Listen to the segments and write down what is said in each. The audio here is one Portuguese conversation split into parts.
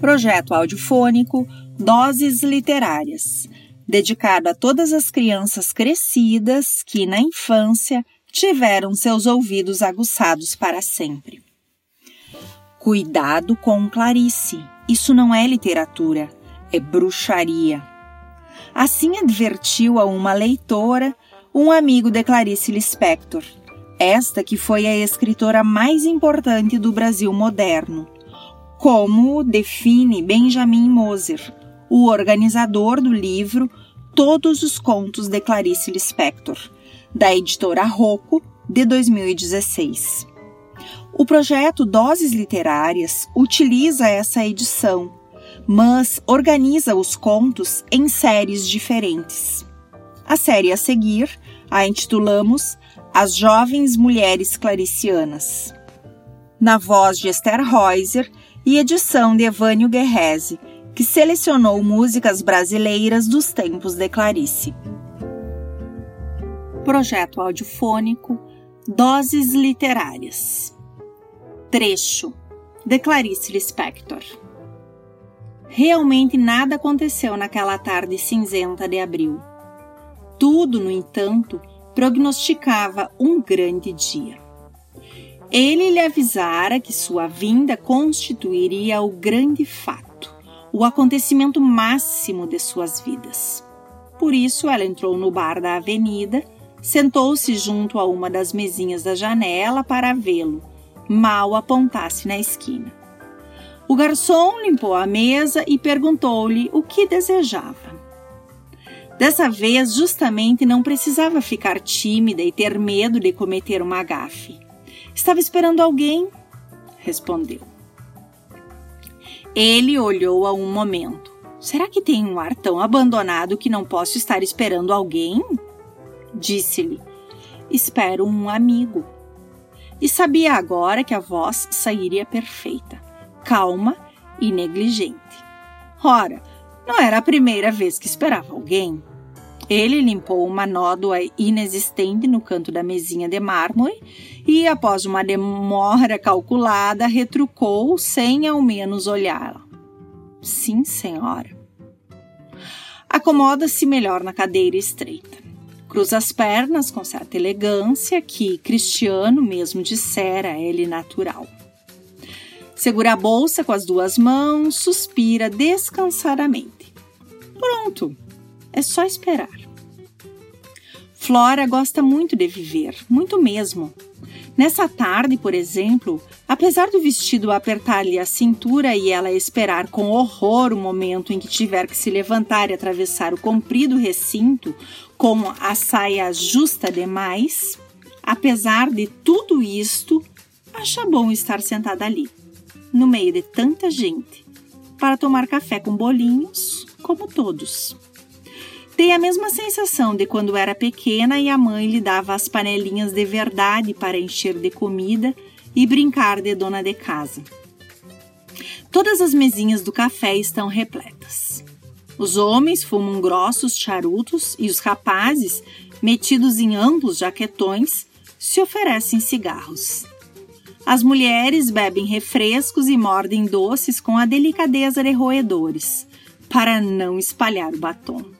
projeto audiofônico Doses Literárias, dedicado a todas as crianças crescidas que, na infância, tiveram seus ouvidos aguçados para sempre. Cuidado com Clarice, isso não é literatura, é bruxaria. Assim advertiu a uma leitora um amigo de Clarice Lispector, esta que foi a escritora mais importante do Brasil moderno como define Benjamin Moser, o organizador do livro Todos os Contos de Clarice Lispector, da editora Rocco, de 2016. O projeto Doses Literárias utiliza essa edição, mas organiza os contos em séries diferentes. A série a seguir a intitulamos As Jovens Mulheres Claricianas. Na voz de Esther Reuser e edição de Evânio Guerrese, que selecionou músicas brasileiras dos tempos de Clarice. Projeto audiofônico Doses Literárias. Trecho de Clarice Lispector. Realmente nada aconteceu naquela tarde cinzenta de abril. Tudo, no entanto, prognosticava um grande dia. Ele lhe avisara que sua vinda constituiria o grande fato, o acontecimento máximo de suas vidas. Por isso, ela entrou no bar da avenida, sentou-se junto a uma das mesinhas da janela para vê-lo, mal apontasse na esquina. O garçom limpou a mesa e perguntou-lhe o que desejava. Dessa vez, justamente, não precisava ficar tímida e ter medo de cometer uma gafe. Estava esperando alguém, respondeu. Ele olhou a um momento. Será que tem um ar tão abandonado que não posso estar esperando alguém? Disse-lhe. Espero um amigo. E sabia agora que a voz sairia perfeita, calma e negligente. Ora, não era a primeira vez que esperava alguém. Ele limpou uma nódoa inexistente no canto da mesinha de mármore e, após uma demora calculada, retrucou sem ao menos olhá-la. Sim, senhora. Acomoda-se melhor na cadeira estreita. Cruza as pernas com certa elegância que Cristiano mesmo dissera ele natural. Segura a bolsa com as duas mãos, suspira descansadamente. Pronto, é só esperar. Flora gosta muito de viver, muito mesmo. Nessa tarde, por exemplo, apesar do vestido apertar-lhe a cintura e ela esperar com horror o momento em que tiver que se levantar e atravessar o comprido recinto com a saia justa demais, apesar de tudo isto, acha bom estar sentada ali, no meio de tanta gente, para tomar café com bolinhos, como todos. Tem a mesma sensação de quando era pequena e a mãe lhe dava as panelinhas de verdade para encher de comida e brincar de dona de casa. Todas as mesinhas do café estão repletas. Os homens fumam grossos charutos e os rapazes, metidos em amplos jaquetões, se oferecem cigarros. As mulheres bebem refrescos e mordem doces com a delicadeza de roedores, para não espalhar o batom.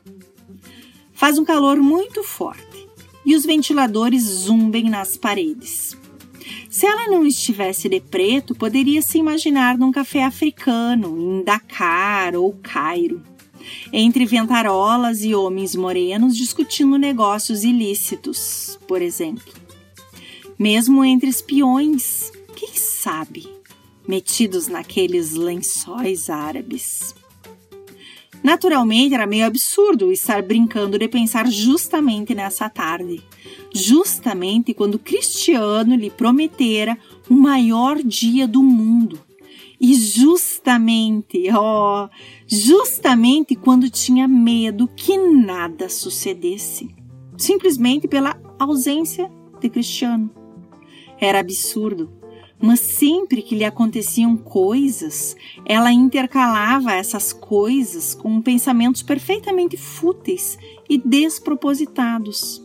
Faz um calor muito forte e os ventiladores zumbem nas paredes. Se ela não estivesse de preto, poderia se imaginar num café africano, em Dakar ou Cairo, entre ventarolas e homens morenos discutindo negócios ilícitos, por exemplo. Mesmo entre espiões, quem sabe, metidos naqueles lençóis árabes. Naturalmente, era meio absurdo estar brincando de pensar justamente nessa tarde, justamente quando Cristiano lhe prometera o maior dia do mundo. E justamente, ó, oh, justamente quando tinha medo que nada sucedesse, simplesmente pela ausência de Cristiano. Era absurdo, mas sempre que lhe aconteciam coisas, ela intercalava essas coisas com pensamentos perfeitamente fúteis e despropositados.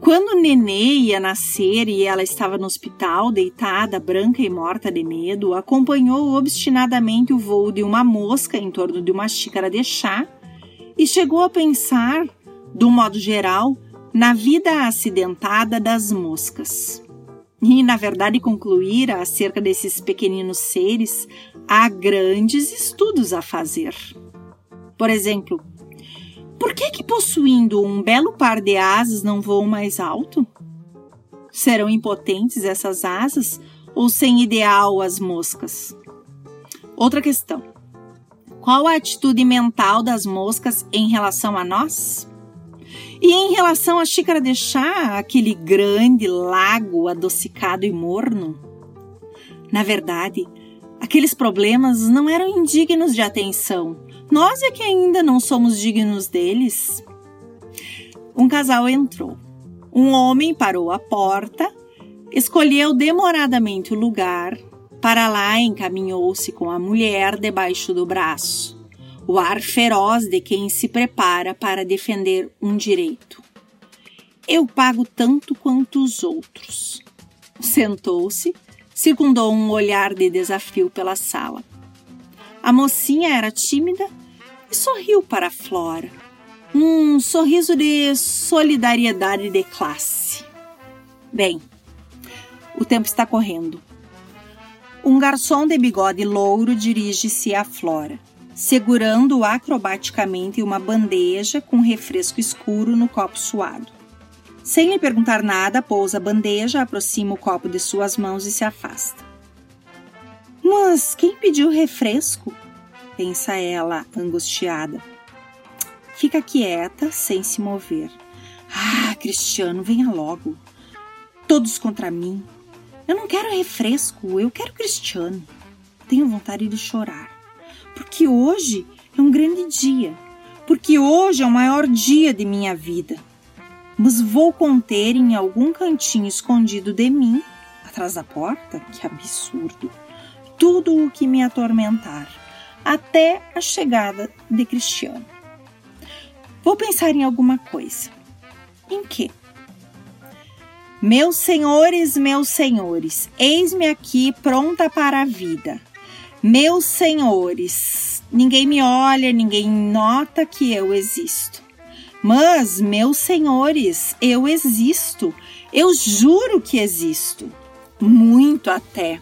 Quando nenê ia nascer e ela estava no hospital, deitada, branca e morta de medo, acompanhou obstinadamente o voo de uma mosca em torno de uma xícara de chá e chegou a pensar, um modo geral, na vida acidentada das moscas. E, na verdade, concluir acerca desses pequeninos seres há grandes estudos a fazer. Por exemplo, por que que possuindo um belo par de asas não voam mais alto? Serão impotentes essas asas ou sem ideal as moscas? Outra questão. Qual a atitude mental das moscas em relação a nós? E em relação à xícara de chá, aquele grande lago adocicado e morno? Na verdade, aqueles problemas não eram indignos de atenção. Nós é que ainda não somos dignos deles. Um casal entrou. Um homem parou à porta, escolheu demoradamente o lugar, para lá encaminhou-se com a mulher debaixo do braço o ar feroz de quem se prepara para defender um direito. Eu pago tanto quanto os outros. Sentou-se, circundou um olhar de desafio pela sala. A mocinha era tímida e sorriu para Flora. Um sorriso de solidariedade de classe. Bem, o tempo está correndo. Um garçom de bigode louro dirige-se a Flora segurando acrobaticamente uma bandeja com refresco escuro no copo suado. Sem lhe perguntar nada, pousa a bandeja, aproxima o copo de suas mãos e se afasta. Mas quem pediu refresco? pensa ela, angustiada. Fica quieta, sem se mover. Ah, Cristiano, venha logo. Todos contra mim. Eu não quero refresco, eu quero Cristiano. Tenho vontade de chorar porque hoje é um grande dia, porque hoje é o maior dia de minha vida. Mas vou conter em algum cantinho escondido de mim, atrás da porta, que absurdo, tudo o que me atormentar, até a chegada de Cristiano. Vou pensar em alguma coisa. Em que? Meus senhores, meus senhores, eis-me aqui pronta para a vida. Meus senhores, ninguém me olha, ninguém nota que eu existo. Mas, meus senhores, eu existo. Eu juro que existo. Muito até.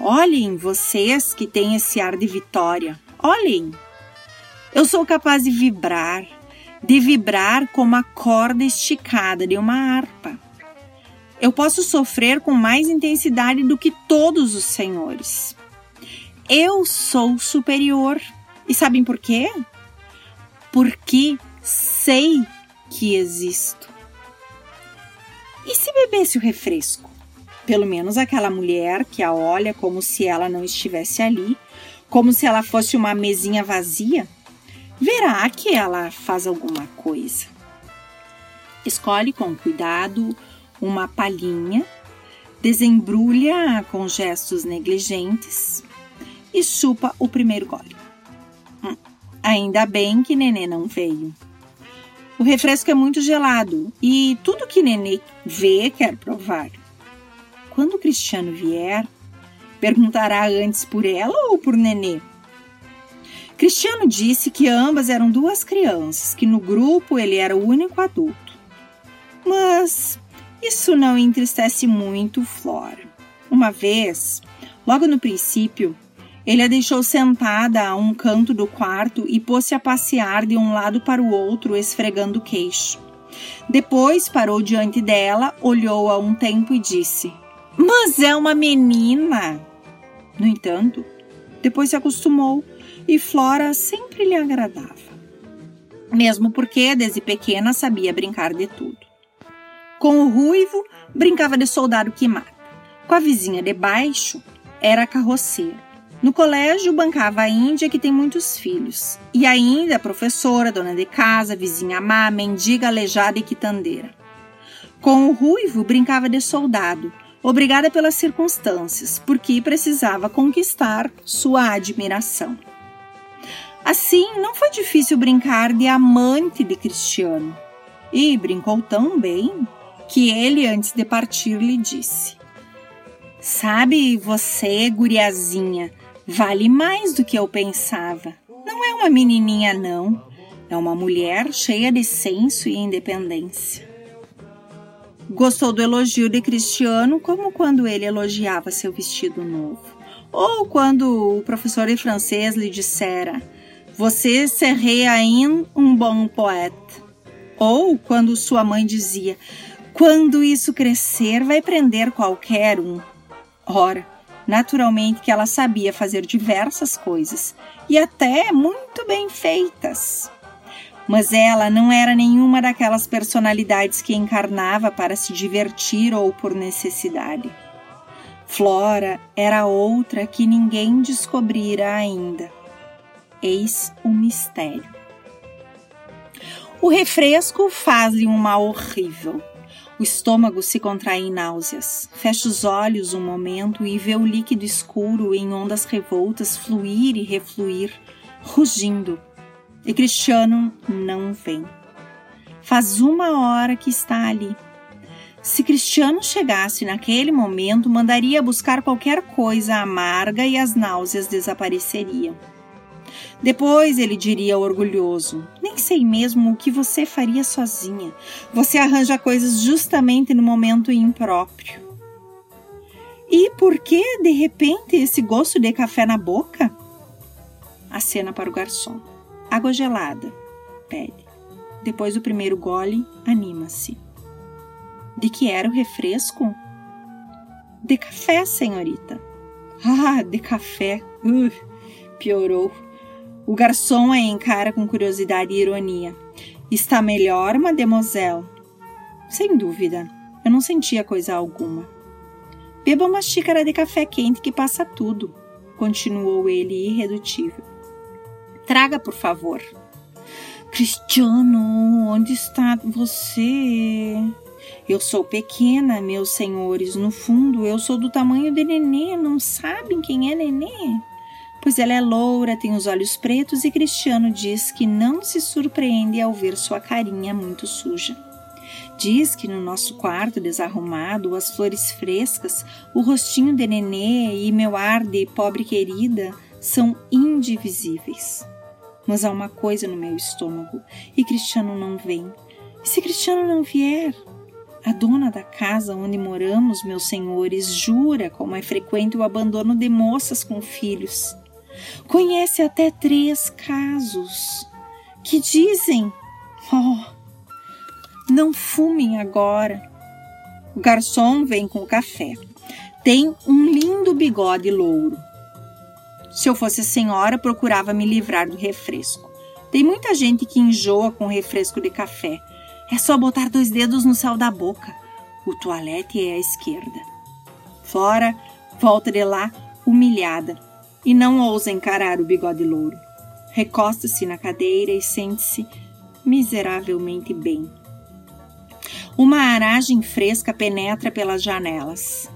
Olhem vocês que têm esse ar de vitória. Olhem. Eu sou capaz de vibrar, de vibrar como a corda esticada de uma harpa. Eu posso sofrer com mais intensidade do que todos os senhores. Eu sou superior. E sabem por quê? Porque sei que existo. E se bebesse o refresco? Pelo menos aquela mulher que a olha como se ela não estivesse ali, como se ela fosse uma mesinha vazia, verá que ela faz alguma coisa. Escolhe com cuidado uma palhinha, desembrulha com gestos negligentes, e chupa o primeiro gole. Hum, ainda bem que Nenê não veio. O refresco é muito gelado e tudo que Nenê vê quer provar. Quando o Cristiano vier, perguntará antes por ela ou por Nenê? Cristiano disse que ambas eram duas crianças, que no grupo ele era o único adulto. Mas isso não entristece muito Flora. Uma vez, logo no princípio, ele a deixou sentada a um canto do quarto e pôs-se a passear de um lado para o outro, esfregando o queixo. Depois parou diante dela, olhou-a um tempo e disse: Mas é uma menina! No entanto, depois se acostumou e Flora sempre lhe agradava. Mesmo porque, desde pequena, sabia brincar de tudo. Com o ruivo, brincava de soldado que mata. Com a vizinha de baixo, era carroceiro. No colégio, bancava a Índia, que tem muitos filhos. E ainda a professora, dona de casa, vizinha má, mendiga, aleijada e quitandeira. Com o ruivo, brincava de soldado, obrigada pelas circunstâncias, porque precisava conquistar sua admiração. Assim, não foi difícil brincar de amante de Cristiano. E brincou tão bem que ele, antes de partir, lhe disse: Sabe, você, guriazinha, vale mais do que eu pensava. Não é uma menininha, não. É uma mulher cheia de senso e independência. Gostou do elogio de Cristiano, como quando ele elogiava seu vestido novo. Ou quando o professor de francês lhe dissera: Você serait ainda um bom poeta. Ou quando sua mãe dizia: Quando isso crescer, vai prender qualquer um. Ora, naturalmente que ela sabia fazer diversas coisas e até muito bem feitas. Mas ela não era nenhuma daquelas personalidades que encarnava para se divertir ou por necessidade. Flora era outra que ninguém descobrira ainda. Eis o mistério. O refresco faz-lhe um mal horrível o estômago se contrai em náuseas. Fecha os olhos um momento e vê o líquido escuro em ondas revoltas fluir e refluir, rugindo. E Cristiano não vem. Faz uma hora que está ali. Se Cristiano chegasse naquele momento, mandaria buscar qualquer coisa amarga e as náuseas desapareceriam. Depois ele diria orgulhoso: Nem sei mesmo o que você faria sozinha. Você arranja coisas justamente no momento impróprio. E por que, de repente, esse gosto de café na boca? Acena para o garçom. Água gelada, pede. Depois do primeiro gole, anima-se. De que era o refresco? De café, senhorita. Ah, de café. Uh, piorou. O garçom a encara com curiosidade e ironia. Está melhor, mademoiselle? Sem dúvida. Eu não sentia coisa alguma. Beba uma xícara de café quente que passa tudo, continuou ele irredutível. Traga, por favor. Cristiano, onde está você? Eu sou pequena, meus senhores. No fundo, eu sou do tamanho de Nenê. Não sabem quem é Nenê? Pois ela é loura, tem os olhos pretos e Cristiano diz que não se surpreende ao ver sua carinha muito suja. Diz que no nosso quarto desarrumado, as flores frescas, o rostinho de nenê e meu ar de pobre querida são indivisíveis. Mas há uma coisa no meu estômago e Cristiano não vem. E se Cristiano não vier? A dona da casa onde moramos, meus senhores, jura como é frequente o abandono de moças com filhos. Conhece até três casos que dizem: Oh, não fumem agora. O garçom vem com o café. Tem um lindo bigode louro. Se eu fosse senhora, procurava me livrar do refresco. Tem muita gente que enjoa com refresco de café. É só botar dois dedos no céu da boca. O toalete é à esquerda. Flora volta de lá humilhada e não ousa encarar o bigode louro. Recosta-se na cadeira e sente-se miseravelmente bem. Uma aragem fresca penetra pelas janelas.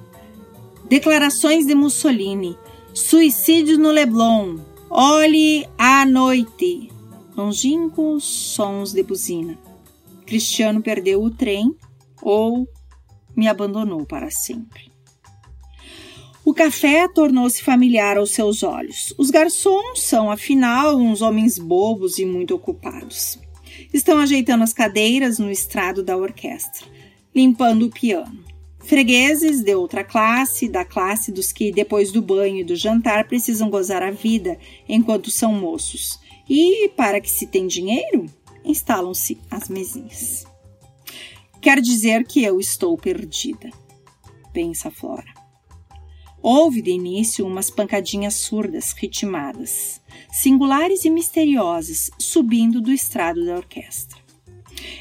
Declarações de Mussolini. Suicídio no Leblon. Olhe à noite. Longínquos sons de buzina. Cristiano perdeu o trem ou me abandonou para sempre. O café tornou-se familiar aos seus olhos. Os garçons são, afinal, uns homens bobos e muito ocupados. Estão ajeitando as cadeiras no estrado da orquestra, limpando o piano. Fregueses de outra classe, da classe dos que, depois do banho e do jantar, precisam gozar a vida enquanto são moços. E, para que se tem dinheiro, instalam-se as mesinhas. Quer dizer que eu estou perdida, pensa Flora. Houve de início umas pancadinhas surdas, ritmadas, singulares e misteriosas, subindo do estrado da orquestra.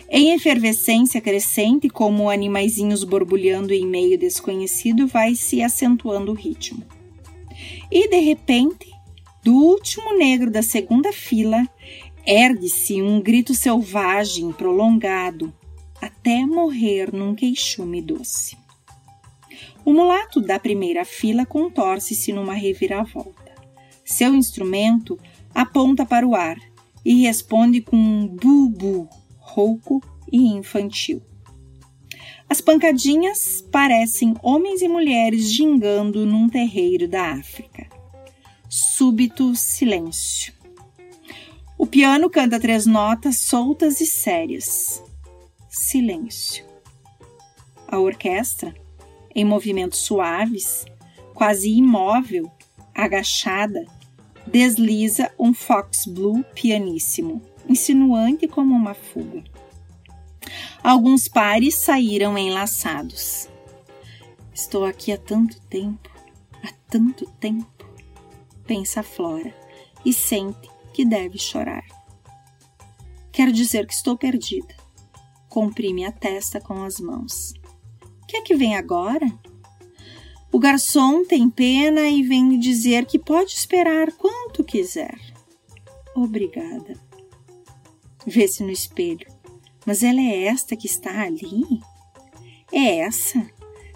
Em efervescência crescente, como animaizinhos borbulhando em meio desconhecido, vai se acentuando o ritmo. E de repente, do último negro da segunda fila, ergue-se um grito selvagem, prolongado, até morrer num queixume doce. O mulato da primeira fila contorce-se numa reviravolta. Seu instrumento aponta para o ar e responde com um bu-bu rouco e infantil. As pancadinhas parecem homens e mulheres gingando num terreiro da África. Súbito silêncio. O piano canta três notas soltas e sérias. Silêncio. A orquestra, em movimentos suaves, quase imóvel, agachada, desliza um fox blue pianíssimo, insinuante como uma fuga. Alguns pares saíram enlaçados. Estou aqui há tanto tempo, há tanto tempo, pensa Flora e sente que deve chorar. Quero dizer que estou perdida. Comprime a testa com as mãos. Quer que vem agora? O garçom tem pena e vem me dizer que pode esperar quanto quiser. Obrigada. Vê-se no espelho. Mas ela é esta que está ali? É essa?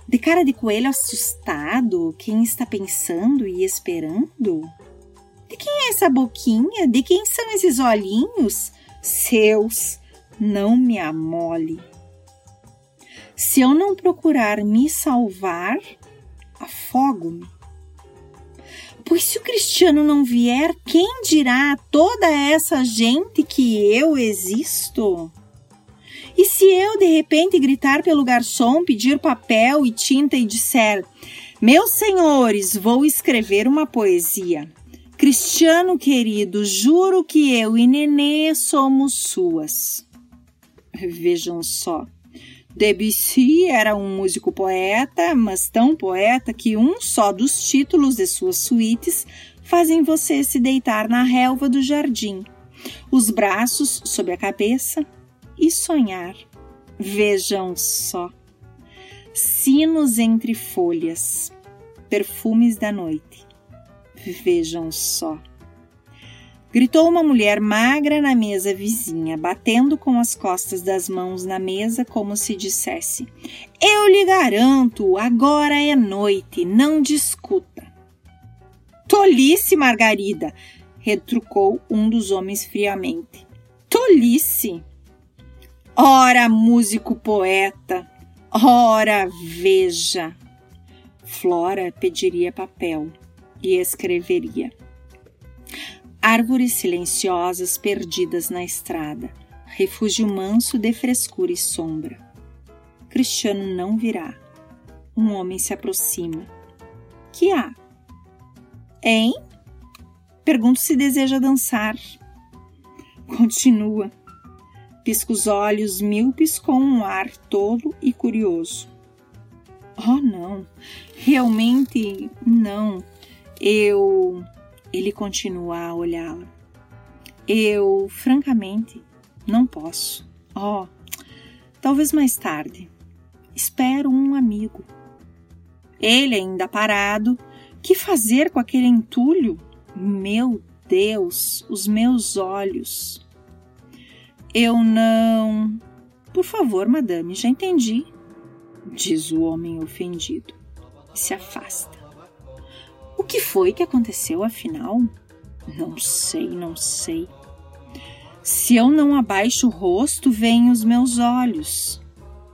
De cara de coelho assustado, quem está pensando e esperando? De quem é essa boquinha? De quem são esses olhinhos? Seus, não me amole. Se eu não procurar me salvar, afogo-me. Pois se o cristiano não vier, quem dirá a toda essa gente que eu existo? E se eu de repente gritar pelo garçom, pedir papel e tinta e disser: Meus senhores, vou escrever uma poesia. Cristiano querido, juro que eu e Nenê somos suas. Vejam só. Debussy era um músico poeta, mas tão poeta que um só dos títulos de suas suítes fazem você se deitar na relva do jardim, os braços sob a cabeça, e sonhar. Vejam só. Sinos entre folhas, perfumes da noite. Vejam só. Gritou uma mulher magra na mesa vizinha, batendo com as costas das mãos na mesa como se dissesse: Eu lhe garanto, agora é noite, não discuta. Tolice, Margarida! retrucou um dos homens friamente. Tolice! Ora, músico poeta, ora, veja. Flora pediria papel e escreveria. Árvores silenciosas perdidas na estrada, refúgio manso de frescura e sombra. Cristiano não virá. Um homem se aproxima. Que há? Hein? Pergunto se deseja dançar. Continua pisca os olhos míopes com um ar tolo e curioso. Oh, não, realmente não. Eu. Ele continua a olhá-la. Eu, francamente, não posso. Oh, talvez mais tarde. Espero um amigo. Ele ainda parado. Que fazer com aquele entulho? Meu Deus, os meus olhos. Eu não. Por favor, madame, já entendi, diz o homem ofendido e se afasta. O que foi que aconteceu afinal? Não sei, não sei. Se eu não abaixo o rosto, vêm os meus olhos.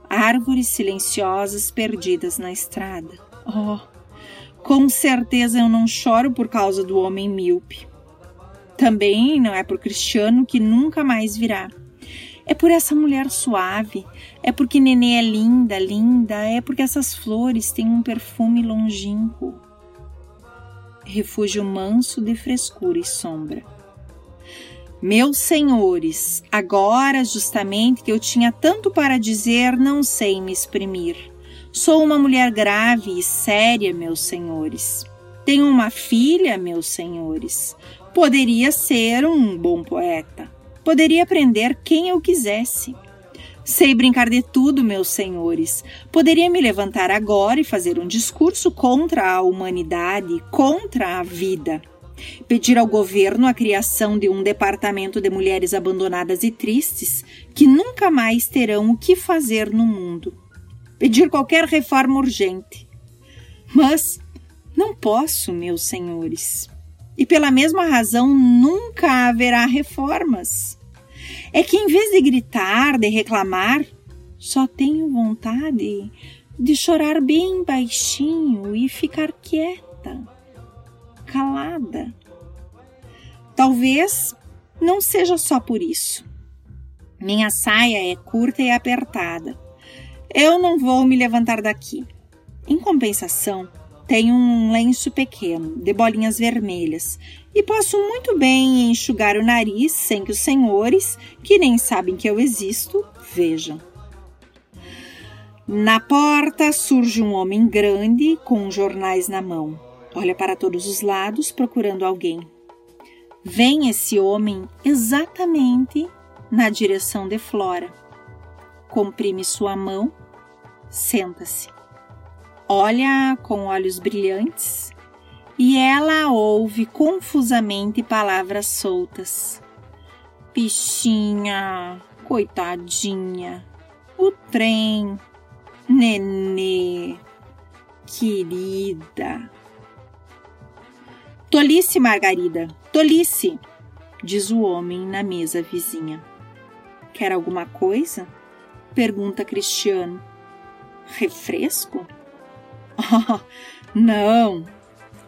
Árvores silenciosas perdidas na estrada. Oh, com certeza eu não choro por causa do homem míope. Também não é por Cristiano que nunca mais virá. É por essa mulher suave, é porque Nenê é linda, linda, é porque essas flores têm um perfume longínquo. Refúgio manso de frescura e sombra. Meus senhores, agora justamente que eu tinha tanto para dizer, não sei me exprimir. Sou uma mulher grave e séria, meus senhores. Tenho uma filha, meus senhores. Poderia ser um bom poeta Poderia prender quem eu quisesse. Sei brincar de tudo, meus senhores. Poderia me levantar agora e fazer um discurso contra a humanidade, contra a vida. Pedir ao governo a criação de um departamento de mulheres abandonadas e tristes que nunca mais terão o que fazer no mundo. Pedir qualquer reforma urgente. Mas não posso, meus senhores. E pela mesma razão nunca haverá reformas. É que em vez de gritar, de reclamar, só tenho vontade de chorar bem baixinho e ficar quieta, calada. Talvez não seja só por isso. Minha saia é curta e apertada. Eu não vou me levantar daqui. Em compensação, tenho um lenço pequeno, de bolinhas vermelhas, e posso muito bem enxugar o nariz sem que os senhores, que nem sabem que eu existo, vejam. Na porta surge um homem grande com jornais na mão. Olha para todos os lados procurando alguém. Vem esse homem exatamente na direção de Flora. Comprime sua mão, senta-se. Olha com olhos brilhantes e ela ouve confusamente palavras soltas. Bichinha, coitadinha, o trem, Nenê, querida. Tolice, Margarida, tolice, diz o homem na mesa vizinha. Quer alguma coisa? Pergunta Cristiano. Refresco? Oh, não,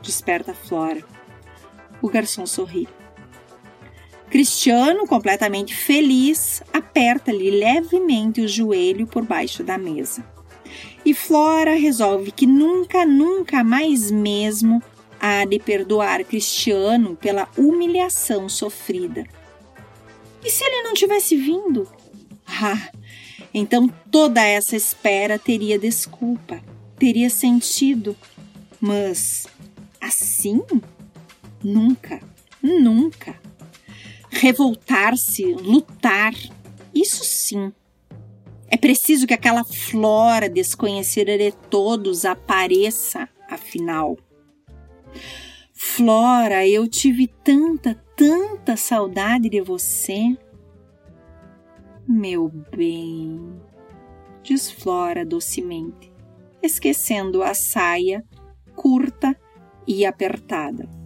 desperta Flora. O garçom sorri. Cristiano, completamente feliz, aperta-lhe levemente o joelho por baixo da mesa. E Flora resolve que nunca, nunca mais mesmo há de perdoar Cristiano pela humilhação sofrida. E se ele não tivesse vindo? Ah, então toda essa espera teria desculpa, teria sentido. Mas assim? Nunca, nunca. Revoltar-se, lutar, isso sim é preciso que aquela flora desconhecida de todos apareça, afinal. Flora, eu tive tanta, tanta saudade de você. Meu bem, diz Flora docemente, esquecendo a saia curta e apertada.